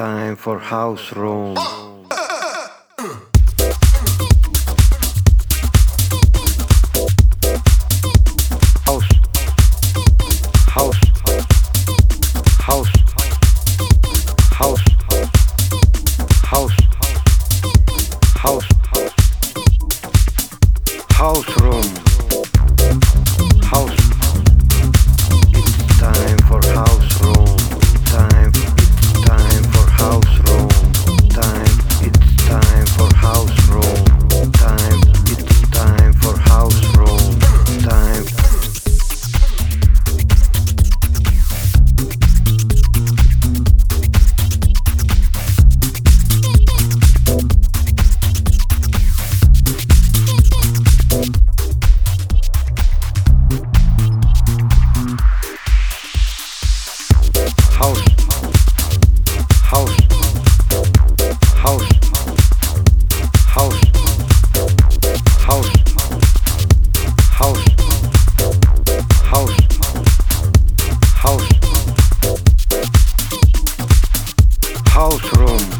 time for house room. House. House. House. House. House. House. House room. House